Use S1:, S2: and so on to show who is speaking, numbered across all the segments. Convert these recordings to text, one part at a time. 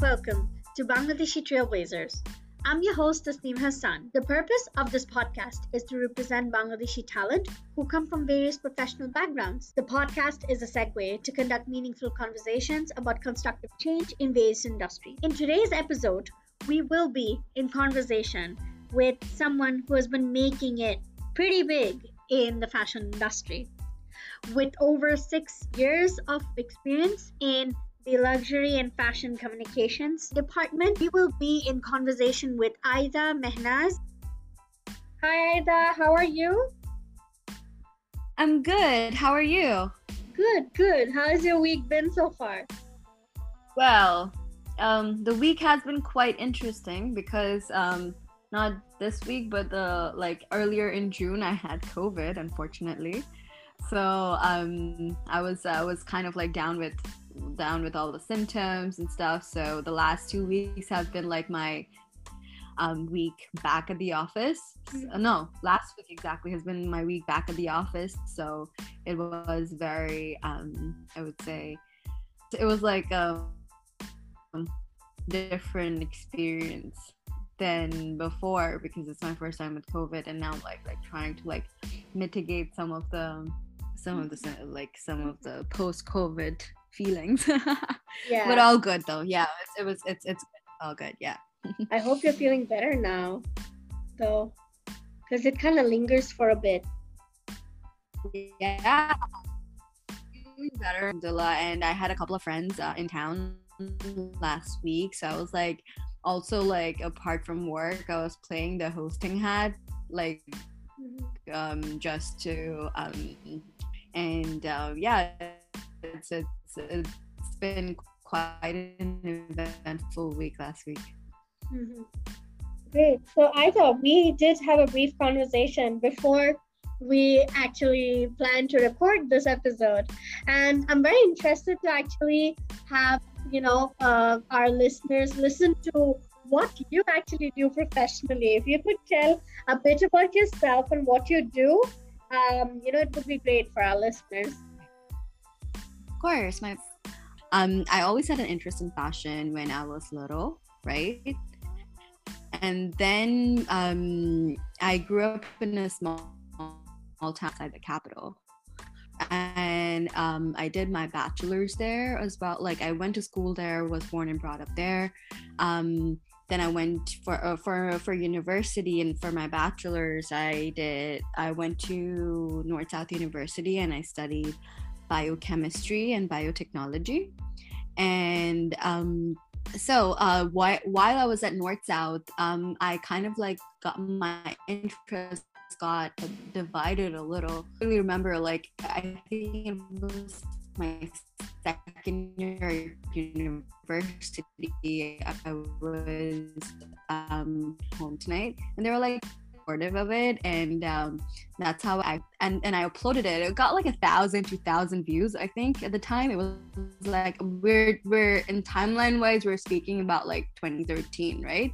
S1: Welcome to Bangladeshi Trailblazers. I'm your host, Tasneem Hassan. The purpose of this podcast is to represent Bangladeshi talent who come from various professional backgrounds. The podcast is a segue to conduct meaningful conversations about constructive change in various industries. In today's episode, we will be in conversation with someone who has been making it pretty big in the fashion industry. With over six years of experience in the Luxury and Fashion Communications Department. We will be in conversation with Aida Mehnaz. Hi, Aida. How are you?
S2: I'm good. How are you?
S1: Good, good. How has your week been so far?
S2: Well, um, the week has been quite interesting because um, not this week, but the like earlier in June, I had COVID, unfortunately. So um, I was I was kind of like down with down with all the symptoms and stuff. So the last two weeks have been like my um, week back at the office. Mm-hmm. No, last week exactly has been my week back at the office. So it was very, um, I would say, it was like a different experience than before because it's my first time with COVID, and now like like trying to like mitigate some of the some of the like some of the post COVID feelings. yeah. But all good though. Yeah, it was it's it's all good. Yeah.
S1: I hope you're feeling better now, though, because it kind of lingers for a bit.
S2: Yeah. Feeling better, Alhamdulillah, and I had a couple of friends uh, in town last week, so I was like, also like apart from work, I was playing the hosting hat, like, mm-hmm. um, just to um, and uh, yeah, it's it's it's been quite an eventful week last week.
S1: Mm-hmm. Great. So I thought we did have a brief conversation before we actually planned to record this episode, and I'm very interested to actually have you know uh, our listeners listen to what you actually do professionally. If you could tell a bit about yourself and what you do, um, you know, it would be great for our listeners Of
S2: course, my um, I always had an interest in fashion when I was little, right? And then um, I grew up in a small, small town outside the capital, and um, I did my bachelor's there as well. Like I went to school there, was born and brought up there. Um, then I went for uh, for for university and for my bachelor's. I did I went to North South University and I studied biochemistry and biotechnology. And um, so uh, while, while I was at North South, um, I kind of like got my interest got divided a little. I really remember like I think it was my second year university. I was um, home tonight, and they were like, supportive of it and um, that's how i and, and i uploaded it. It got like a thousand two thousand views i think at the time. It was like we're we're in timeline wise we're speaking about like 2013 right?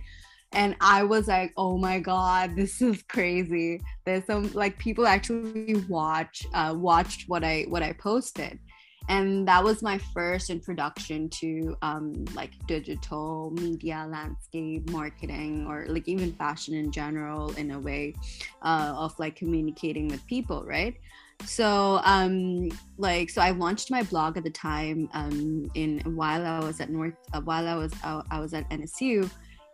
S2: And i was like oh my god this is crazy. There's some like people actually watch uh watched what i what i posted and that was my first introduction to um, like digital media landscape marketing or like even fashion in general in a way uh, of like communicating with people right? So um like so i launched my blog at the time um in while i was at north uh, while i was uh, i was at nsu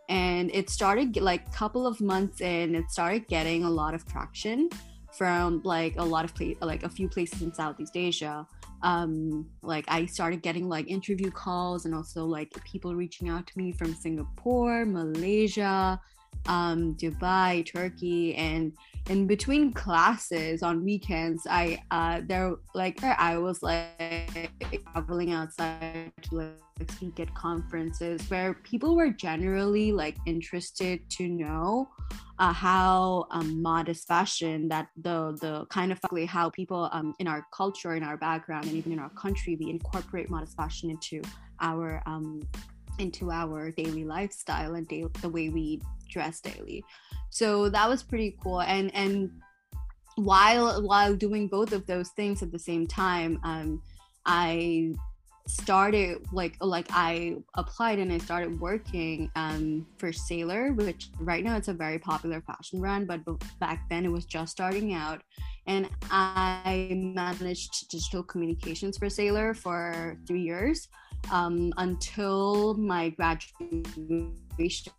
S2: and it started like a couple of months in it started getting a lot of traction from like a lot of pla- like a few places in southeast asia um like i started getting like interview calls and also like people reaching out to me from singapore malaysia um dubai turkey and in between classes on weekends i uh there like i was like traveling outside to like speak at conferences where people were generally like interested to know uh, how um, modest fashion that the the kind of how people um, in our culture in our background and even in our country we incorporate modest fashion into our um, into our daily lifestyle and da- the way we dress daily so that was pretty cool and and while while doing both of those things at the same time um, i started like like I applied and I started working um, for Sailor, which right now it's a very popular fashion brand, but back then it was just starting out. And I managed digital communications for Sailor for three years um, until my graduation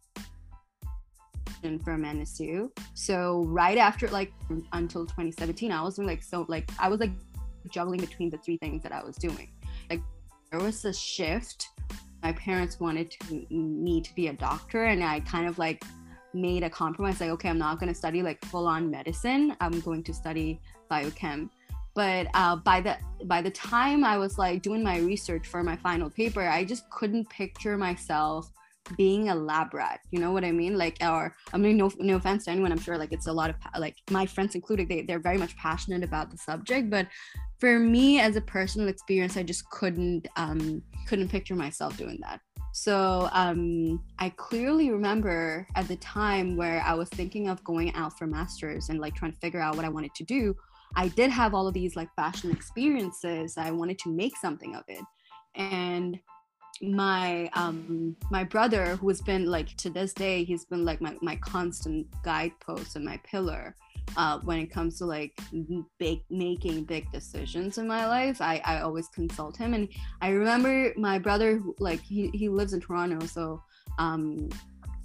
S2: from NSU. So right after like until 2017, I was like so like I was like juggling between the three things that I was doing. Like there was a shift. My parents wanted to, me to be a doctor, and I kind of like made a compromise. Like, okay, I'm not going to study like full on medicine. I'm going to study biochem. But uh, by the by the time I was like doing my research for my final paper, I just couldn't picture myself being a lab rat you know what i mean? Like or i mean no, no offense to anyone i'm sure like it's a lot of like my friends included they, they're very much passionate about the subject but for me as a personal experience i just couldn't um couldn't picture myself doing that. So um i clearly remember at the time where i was thinking of going out for masters and like trying to figure out what i wanted to do i did have all of these like fashion experiences i wanted to make something of it. And my um my brother who has been like to this day he's been like my, my constant guidepost and my pillar uh, when it comes to like big making big decisions in my life. I, I always consult him. And i remember my brother like he, he lives in toronto. So um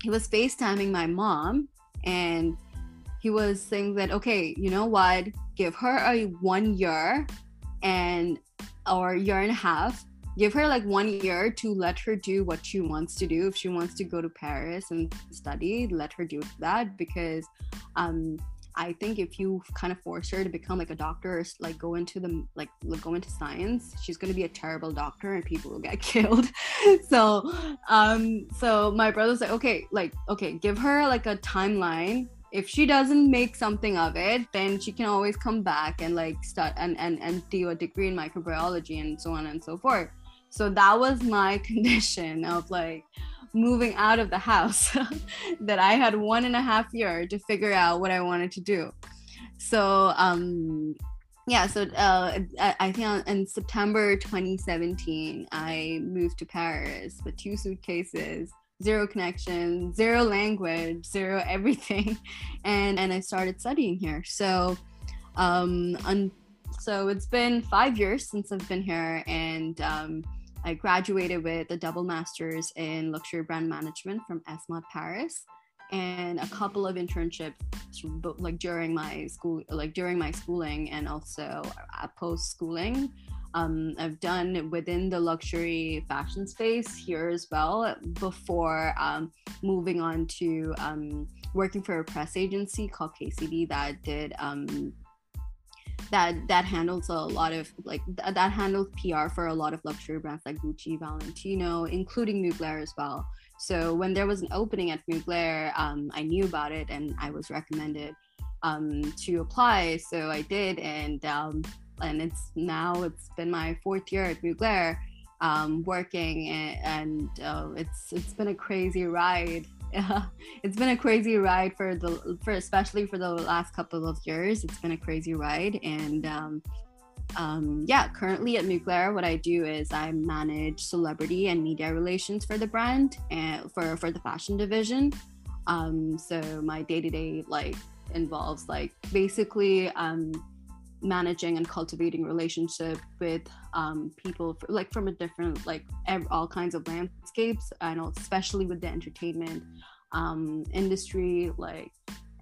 S2: he was facetiming my mom and he was saying that okay you know what? Give her a one year and or year and a half give her like one year to let her do what she wants to do if she wants to go to paris and study let her do that because um I think if you kind of force her to become like a doctor or like go into the like go into science, she's gonna be a terrible doctor and people will get killed. so um so my brother's like, okay, like okay, give her like a timeline. If she doesn't make something of it, then she can always come back and like start and and, and do a degree in microbiology and so on and so forth. So that was my condition of like moving out of the house that I had one and a half year to figure out what I wanted to do. So um yeah, so uh, I think in September 2017, I moved to Paris with two suitcases, zero connection, zero language, zero everything, and and I started studying here. So, um, un- so it's been five years since I've been here, and um, I graduated with a double master's in luxury brand management from ESMOD Paris and a couple of internships like during my school like during my schooling and also post schooling um, I've done within the luxury fashion space here as well before um, moving on to um, working for a press agency called KCD that did um, that that handles a lot of like th- that handles PR for a lot of luxury brands like Gucci, Valentino, including Mugler as well. So when there was an opening at Mugler, um, I knew about it and I was recommended um, to apply. So I did, and um, and it's now it's been my fourth year at Mugler um, working, and, and uh, it's it's been a crazy ride it's been a crazy ride for the for especially for the last couple of years. It's been a crazy ride, and um, um, yeah, currently at Mugler, what I do is I manage celebrity and media relations for the brand and for for the fashion division. Um, so my day to day like involves like basically um, managing and cultivating relationship with um, people for, like from a different like ev- all kinds of landscapes and especially with the entertainment um, industry like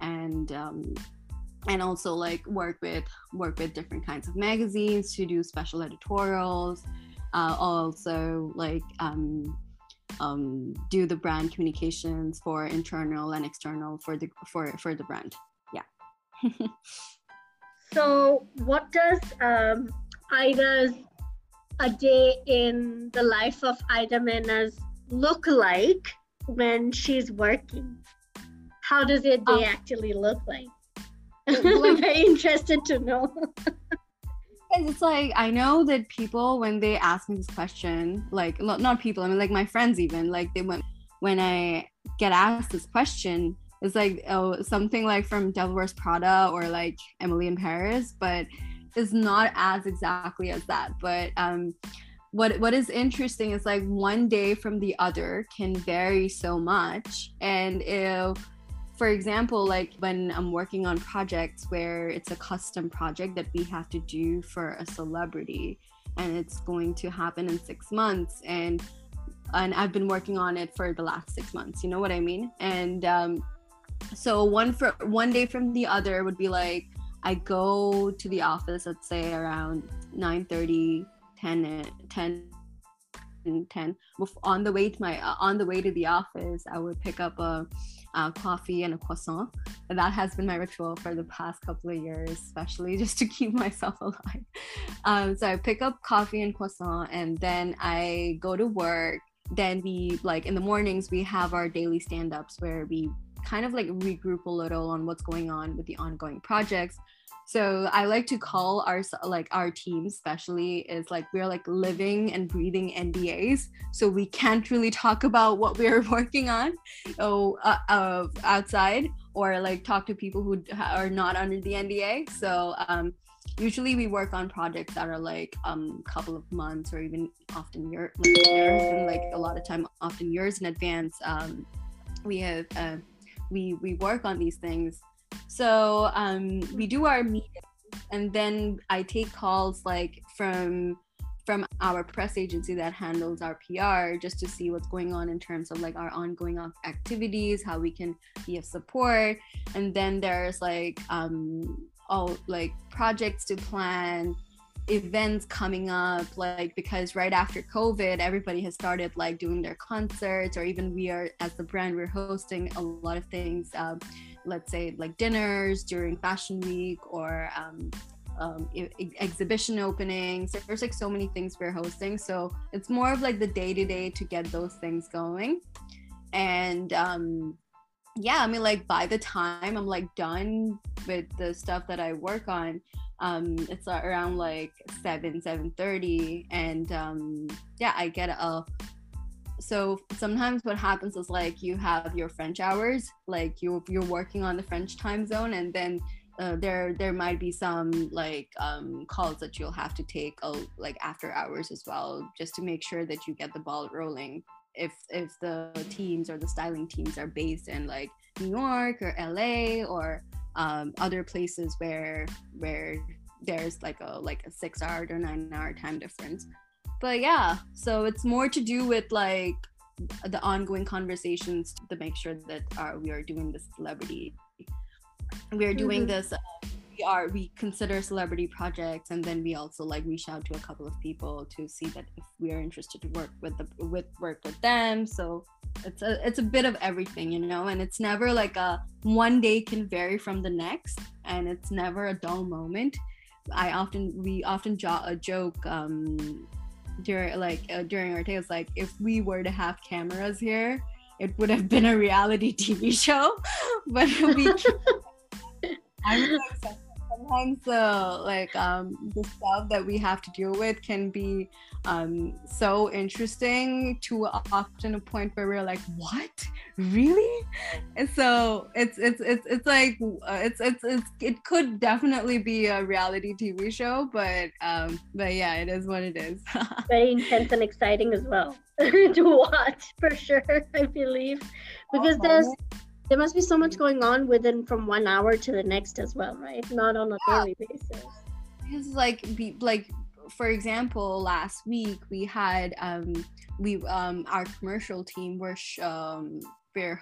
S2: and um, and also like work with work with different kinds of magazines to do special editorials uh, also like um, um, do the brand communications for internal and external for the for for the brand. Yeah
S1: So, what does um, Aida's a day in the life of Aida Mehnaz look like when she's working? How does a day um, actually look like? I'm very interested to know.
S2: it's like I know that people when they ask me this question, like not people, I mean like my friends even, like they went when I get asked this question, it's like oh something like from Devil Wears Prada or like Emily in Paris, but it's not as exactly as that. But um, what what is interesting is like one day from the other can vary so much and if for example like when i'm working on projects where it's a custom project that we have to do for a celebrity and it's going to happen in six months and and i've been working on it for the last six months you know what i mean and um, so one for one day from the other would be like i go to the office let's say around 9 30 10 10 10 on the way to my uh, on the way to the office i would pick up a, a, coffee and a croissant. And that has been my ritual for the past couple of years especially just to keep myself alive. Um, so i pick up coffee and croissant and then i go to work. Then we like in the mornings we have our daily stand-ups where we kind of like regroup a little on what's going on with the ongoing projects. So i like to call our like our team especially is like we're like living and breathing ndas so we can't really talk about what we're working on oh uh, uh, outside or like talk to people who are not under the nda so um, usually we work on projects that are like a um, couple of months or even often year, like years and like a lot of time often years in advance. Um, we have uh, we we work on these things. So um, we do our meetings, and then I take calls like from from our press agency that handles our PR just to see what's going on in terms of like our ongoing activities, how we can be of support, and then there's like um, all like projects to plan events coming up like because right after covid everybody has started like doing their concerts or even we are as the brand we're hosting a lot of things um, let's say like dinners during fashion week or um, um, exhibition openings. There's like so many things we're hosting. So it's more of like the day to day to get those things going. And um, yeah, I mean, like by the time I'm like done with the stuff that I work on, um, it's around like seven, seven thirty, and um, yeah, I get a so sometimes what happens is like you have your French hours, like you you're working on the French time zone, and then uh, there there might be some like um, calls that you'll have to take uh, like after hours as well, just to make sure that you get the ball rolling. If if the teams or the styling teams are based in like New York or LA or um, other places where where there's like a like a six hour or nine hour time difference but yeah so it's more to do with like the ongoing conversations to make sure that uh, we are doing this celebrity we are doing mm-hmm. this uh, we are we consider celebrity projects and then we also like reach out to a couple of people to see that if we are interested to work with the with work with them. So it's a it's a bit of everything you know and it's never like a one day can vary from the next and it's never a dull moment. I often we often jo- uh, joke um during like uh, during our tales like if we were to have cameras here it would have been a reality tv show but we i'm sometimes the like um the stuff that we have to deal with can be um so interesting to often a point where we're like what? Really? And so it's it's it's it's like uh, it's, it's it's it could definitely be a reality tv show but um but yeah it is what it is.
S1: Very intense and exciting as well to watch for sure i believe. Because there's there must be so much going on within from one hour to the next as well, right? Not on a yeah. daily basis.
S2: It's like be like for example, last week we had um we um our commercial team were sh- um were,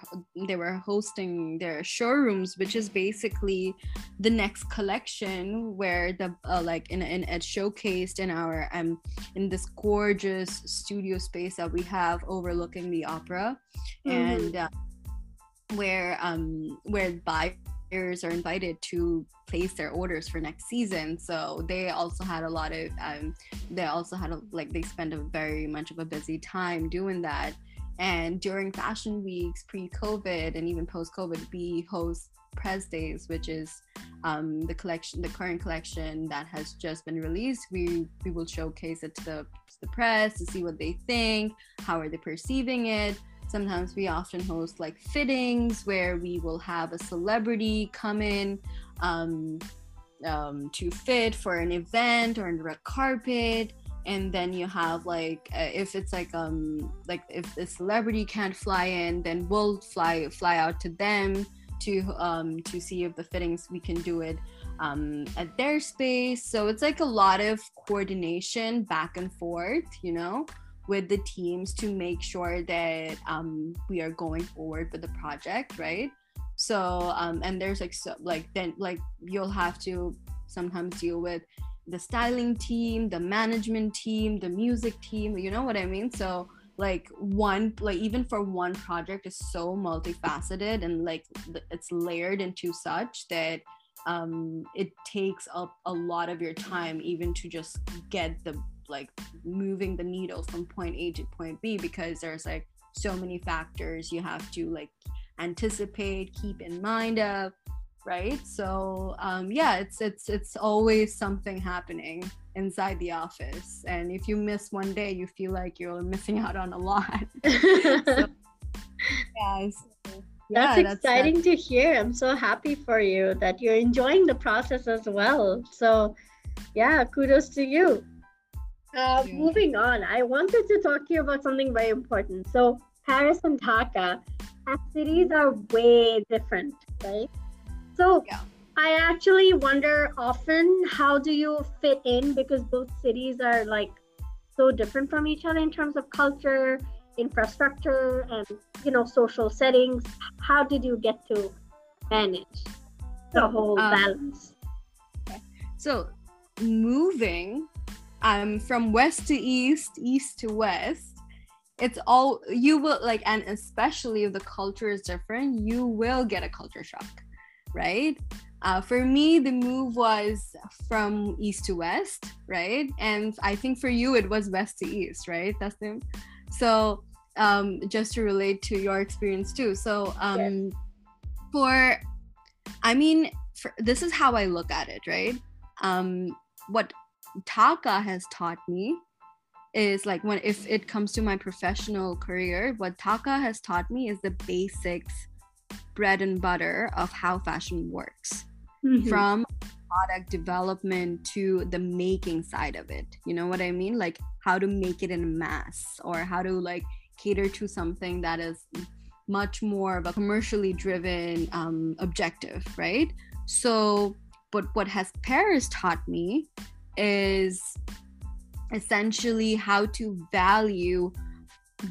S2: they were hosting their showrooms which is basically the next collection where the uh, like in, in it showcased in our um in this gorgeous studio space that we have overlooking the opera mm-hmm. and uh, where um where buyers are invited to place their orders for next season. So they also had a lot of um they also had a, like they spent a very much of a busy time doing that. And during fashion weeks pre-covid and even post-covid we host press days which is um, the collection the current collection that has just been released. We we will showcase it to the, to the press to see what they think how are they perceiving it Sometimes we often host like fittings where we will have a celebrity come in um, um, to fit for an event or the red carpet. and then you have like uh, if it's like um like if the celebrity can't fly in then we'll fly fly out to them to um to see if the fittings we can do it um at their space so it's like a lot of coordination back and forth you know with the teams to make sure that um we are going forward with the project right so um and there's like so like then like you'll have to sometimes deal with the styling team, the management team, the music team, you know what I mean? So like one like even for one project is so multifaceted and like it's layered into such that um it takes up a lot of your time even to just get the like moving the needle from point A to point B because there's like so many factors you have to like anticipate keep in mind of right? So um, yeah it's it's it's always something happening inside the office. And if you miss one day you feel like you're missing out on a lot. So,
S1: yeah, that's exciting to hear. I'm so happy for you that you're enjoying the process as well. So yeah kudos to you uh, yeah. moving on i wanted to talk to you about something very important so paris and dhaka as cities are way different right so yeah. I actually wonder often how do you fit in because both cities are like so different from each other in terms of culture, infrastructure, and you know social settings. How did you get to manage the whole um, balance?
S2: So moving um from west to east, east to west, it's all you will like, and especially if the culture is different, you will get a culture shock right? Uh, for me, the move was from east to west, right? And I think for you, it was west to east, right? That's the so um, just to relate to your experience too. So um, yes. for, I mean, for, this is how I look at it, right? Um, what Dhaka has taught me is like when if it comes to my professional career, what Dhaka has taught me is the basics bread and butter of how fashion works. Mm-hmm. from product development to the making side of it. You know what i mean? Like how to make it in mass or how to like cater to something that is much more of a commercially driven um, objective right? So but what has paris taught me is essentially how to value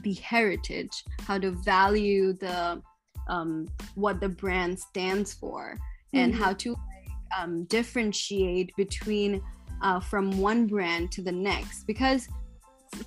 S2: the heritage how to value the um, what the brand stands for mm-hmm. and how to um, differentiate between uh, from one brand to the next. Because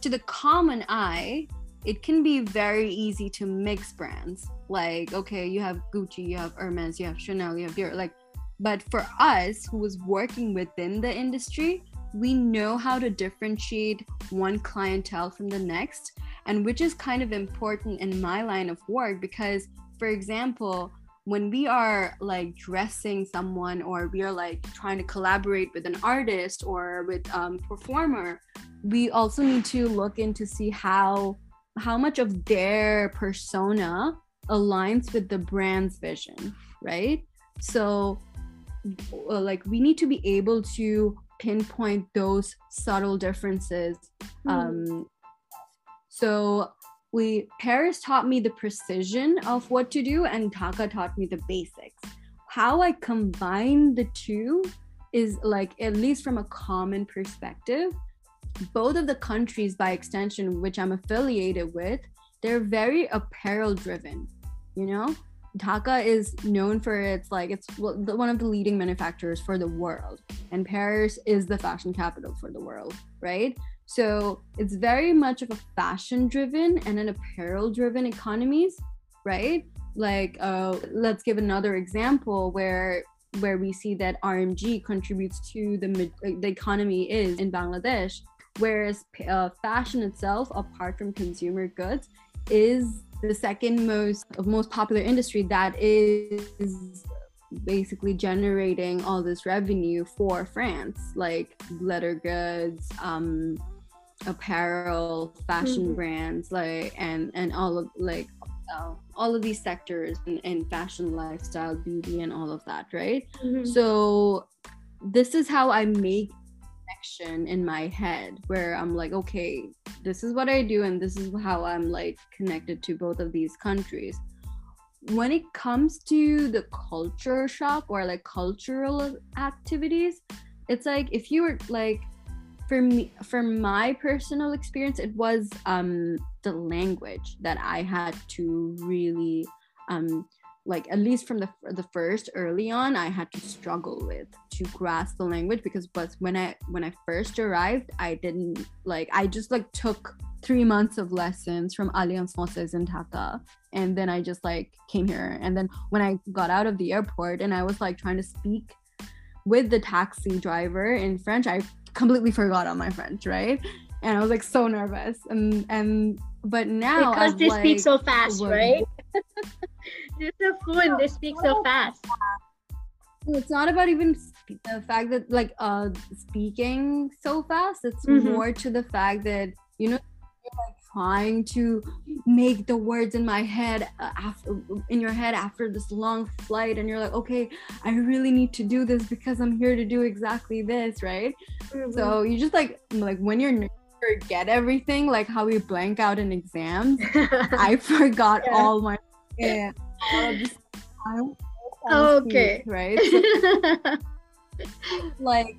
S2: to the common eye it can be very easy to mix brands. Like okay you have gucci you have hermes you have chanel you have Dior. Like but for us who was working within the industry we know how to differentiate one clientele from the next and which is kind of important in my line of work because for example, when we are like dressing someone or we are like trying to collaborate with an artist or with um performer we also need to look into see how how much of their persona aligns with the brand's vision right? So uh, like we need to be able to pinpoint those subtle differences mm. um so we Paris taught me the precision of what to do and Dhaka taught me the basics. How I combine the two is like at least from a common perspective. Both of the countries by extension which I'm affiliated with, they're very apparel driven, you know? Dhaka is known for its like it's one of the leading manufacturers for the world and Paris is the fashion capital for the world, right? So it's very much of a fashion driven and an apparel driven economies, right? Like uh, let's give another example where where we see that RMG contributes to the the economy is in Bangladesh, whereas uh, fashion itself, apart from consumer goods, is the second most most popular industry that is basically generating all this revenue for France, like leather goods, um, apparel fashion mm-hmm. brands like and and all of like uh, all of these sectors and, in, fashion lifestyle beauty and all of that right mm-hmm. so this is how i make connection in my head where I'm like, okay, this is what I do and this is how I'm like connected to both of these countries. When it comes to the culture shock or like cultural activities, it's like if you were like for me for my personal experience it was um the language that i had to really um like at least from the the first early on i had to struggle with to grasp the language because but when i when i first arrived i didn't like i just like took three months of lessons from alliance française in dhaka and then i just like came here. And then when i got out of the airport and i was like trying to speak with the taxi driver in french i completely forgot on my french right? And i was like so nervous. And and but now
S1: because
S2: I'm,
S1: they
S2: like,
S1: speak so fast right? They're so fluent they speak so fast
S2: it's not about even sp- the fact that like uh speaking so fast it's
S1: Mhm.
S2: more to the fact that you know like trying to make the words in my head uh, after in your head after this long flight and you're like okay i really need to do this because i'm here to do exactly this right
S1: Mhm.
S2: so you just like like when you're forget everything like how we blank out in exams i forgot
S1: Yeah.
S2: all my yeah all of this- I don't- I don't
S1: Oh, Okay.
S2: speak, right So, like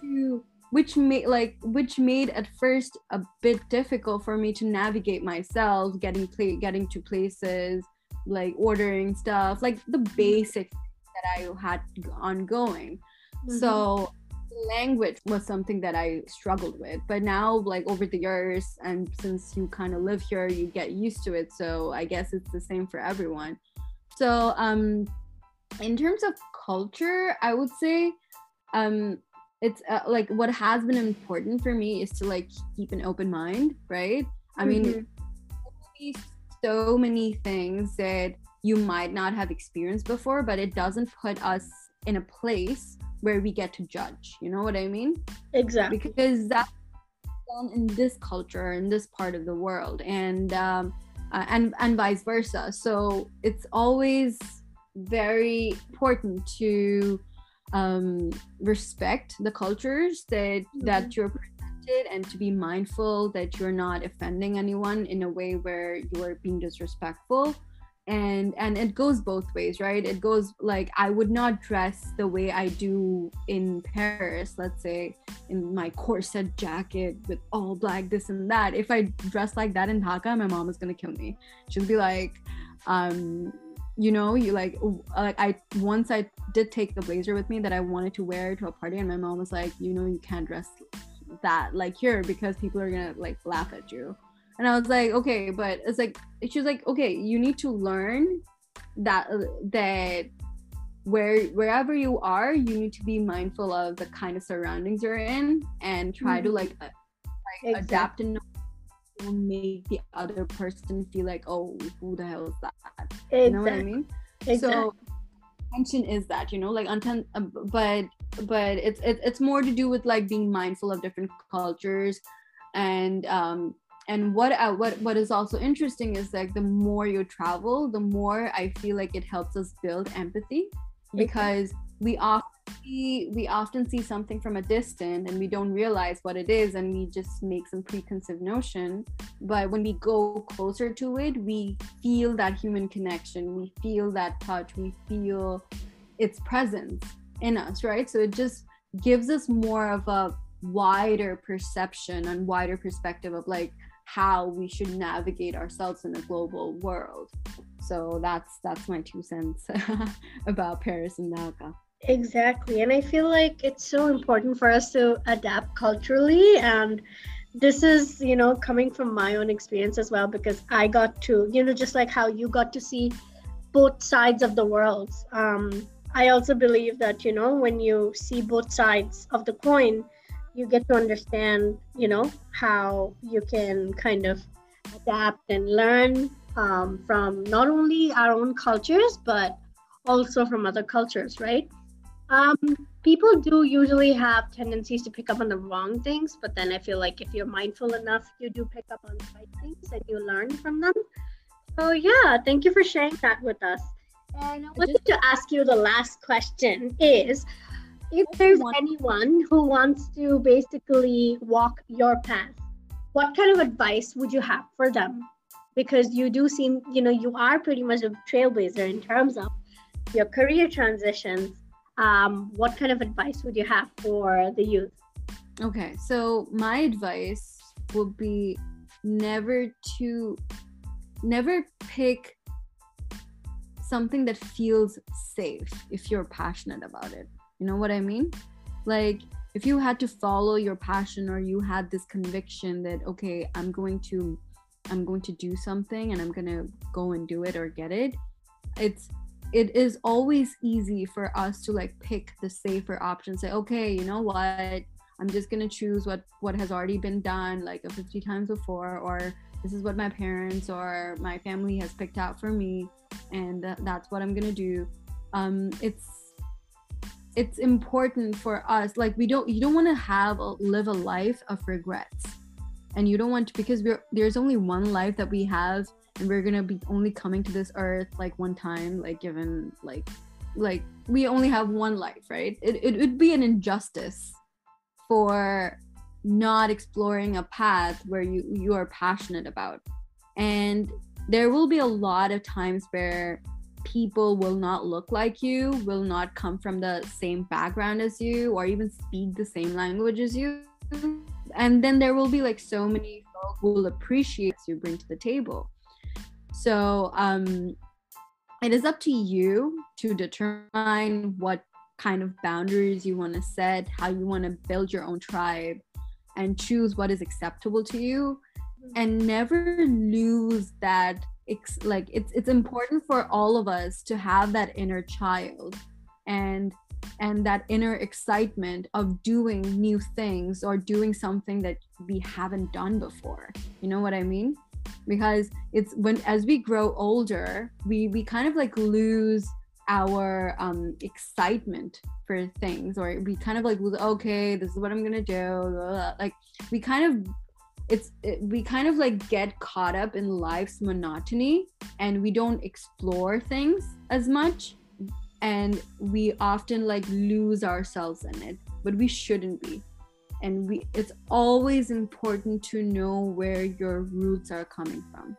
S2: to which made like which made at first a bit difficult for me to navigate myself getting play getting to places like ordering stuff like the basic that i had ongoing
S1: Mhm.
S2: so language was something that i struggled with but now like over the years and since you kind of live here you get used to it so i guess it's the same for everyone so um in terms of culture i would say um it's uh, like what has been important for me is to like keep an open mind right i mean
S1: Mhm.
S2: be so many things that you might not have experienced before, but it doesn't put us in a place where we get to judge. You know what I mean?
S1: exactly
S2: Because that's done in this culture, in this part of the world, and um, uh, and and vice versa. So it's always very important to um, respect the cultures that that you're presented and to be mindful that you're not offending anyone in a way where you're being disrespectful. And and it goes both ways right? It goes like i would not dress the way i do in paris let's say in my corset jacket with all black this and that. If i dress like that in dhaka my mom is gonna kill me. She'll be like um you know you like like i once i did take the blazer with me that i wanted to wear to a party and my mom was like you know you can't dress that like here because people are gonna like laugh at you and i was like okay but it's like she was like okay you need to learn that that where wherever you are you need to be mindful of the kind of surroundings you're in and try to
S1: Mhm.
S2: like, uh, like adapt and make the other person feel like oh who the hell is that? You know what i mean?
S1: exactly
S2: so intention is that you know like uh, but but it's it's it's more to do with like being mindful of different cultures and um and what uh, what what is also interesting is like the more you travel the more i feel like it helps us build empathy because we often see, we often see something from a distance and we don't realize what it is and we just make some preconceived notion. But when we go closer to it we feel that human connection. We feel that touch. We feel its presence in us right? So it just gives us more of a wider perception and wider perspective of like how we should navigate ourselves in a global world. So that's that's my two cents about paris and dhaka
S1: Exactly. And I feel like it's so important for us to adapt culturally. And this is, you know, coming from my own experience as well, because I got to, you know, just like how you got to see both sides of the world. Um, I also believe that, you know, when you see both sides of the coin, you get to understand, you know, how you can kind of adapt and learn um, from not only our own cultures, but also from other cultures, right? Um, people do usually have tendencies to pick up on the wrong things, but then I feel like if you're mindful enough, you do pick up on the right things and you learn from them. So yeah, thank you for sharing that with us. And I wanted to ask you the last question is if there's anyone who wants to basically walk your path, what kind of advice would you have for them? Because you do seem, you know, you are pretty much a trailblazer in terms of your career transitions. Um, what kind of advice would you have for the youth?
S2: Okay, so my advice would be never to never pick something that feels safe if you're passionate about it. You know what I mean? Like if you had to follow your passion or you had this conviction that okay, I'm going to I'm going to do something and I'm going to go and do it or get it. It's it is always easy for us to like pick the safer option say okay you know what? I'm just going to choose what what has already been done like 50 times before or this is what my parents or my family has picked out for me and that's what i'm going to do. Um it's it's important for us like we don't you don't want to have a, live a life of regrets. And you don't want to because we're there's only one life that we have and we're gonna be only coming to this earth like one time like given like like we only have one life right? It, it would be an injustice for not exploring a path where you you are passionate about. And there will be a lot of times where people will not look like you will not come from the same background as you or even speak the same language as you. And then there will be like so many folk who will appreciate you bring to the table so um, it is up to you to determine what kind of boundaries you want to set, how you want to build your own tribe, and choose what is acceptable to you, and never lose that. It's like it's it's important for all of us to have that inner child, and and that inner excitement of doing new things or doing something that we haven't done before. You know what I mean? Because it's when as we grow older we we kind of like lose our um excitement for things or we kind of like okay this is what i'm gonna do like we kind of it's it, we kind of like get caught up in life's monotony and we don't explore things as much and we often like lose ourselves in it but we shouldn't be and we it's always important to know where your roots are coming from.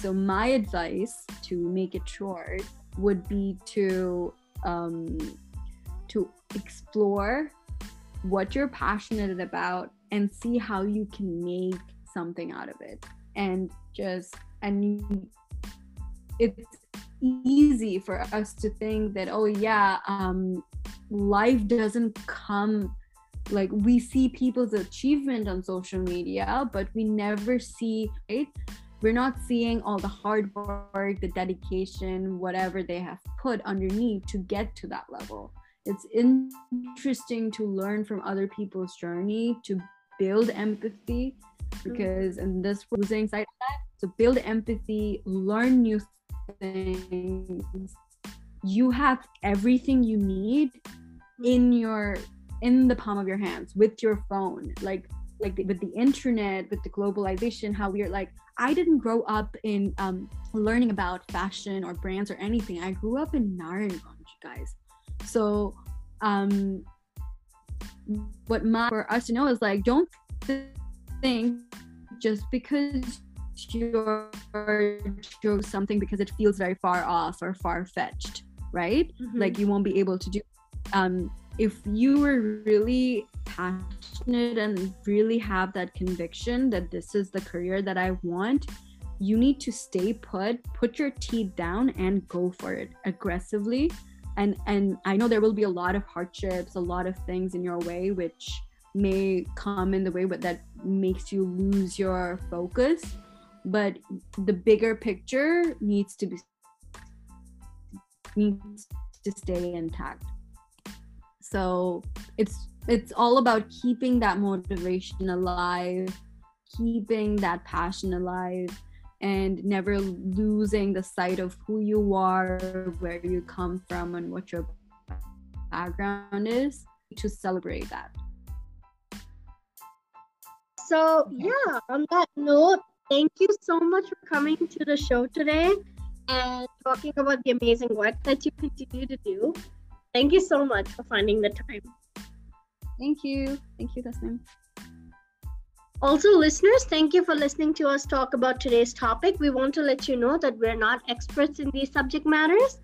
S2: So my advice to make it short would be to um, to explore what you're passionate about and see how you can make something out of it. And just and it's easy for us to think that oh yeah um, life doesn't come like we see people's achievement on social media but we never see right? We're not seeing all the hard work the dedication whatever they have put underneath to get to that level. It's interesting to learn from other people's journey to build empathy because in this losing sight of that so build empathy learn new things. You have everything you need in your in the palm of your hands with your phone like like with the internet with the globalization how we're like i didn't grow up in um, learning about fashion or brands or anything. I grew up in narayanganj guys. So um what my for us to know is like don't think just because you're doing something because it feels very far off or far-fetched right? Mm-hmm. like you won't be able to do um if you were really passionate and really have that conviction that this is the career that I want, you need to stay put, put your teeth down and go for it aggressively. And and I know there will be a lot of hardships, a lot of things in your way which may come in the way but that makes you lose your focus, but the bigger picture needs to be needs to stay intact so it's it's all about keeping that motivation alive keeping that passion alive and never losing the sight of who you are where you come from and what your background is to celebrate that.
S1: So yeah on that note thank you so much for coming to the show today and talking about the amazing work that you continue to do Thank you so much for finding the time.
S2: Thank you. Thank you, Tasneem.
S1: Also, listeners, thank you for listening to us talk about today's topic. We want to let you know that we're not experts in these subject matters.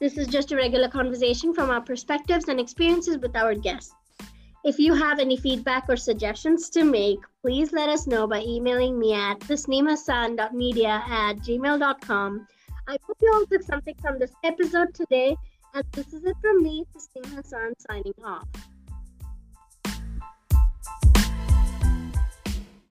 S1: This is just a regular conversation from our perspectives and experiences with our guests. If you have any feedback or suggestions to make, please let us know by emailing me at tasneemhassan.media at gmail.com. I hope you all took something from this episode today, and this is it from me, Tasneem Hassan, signing off.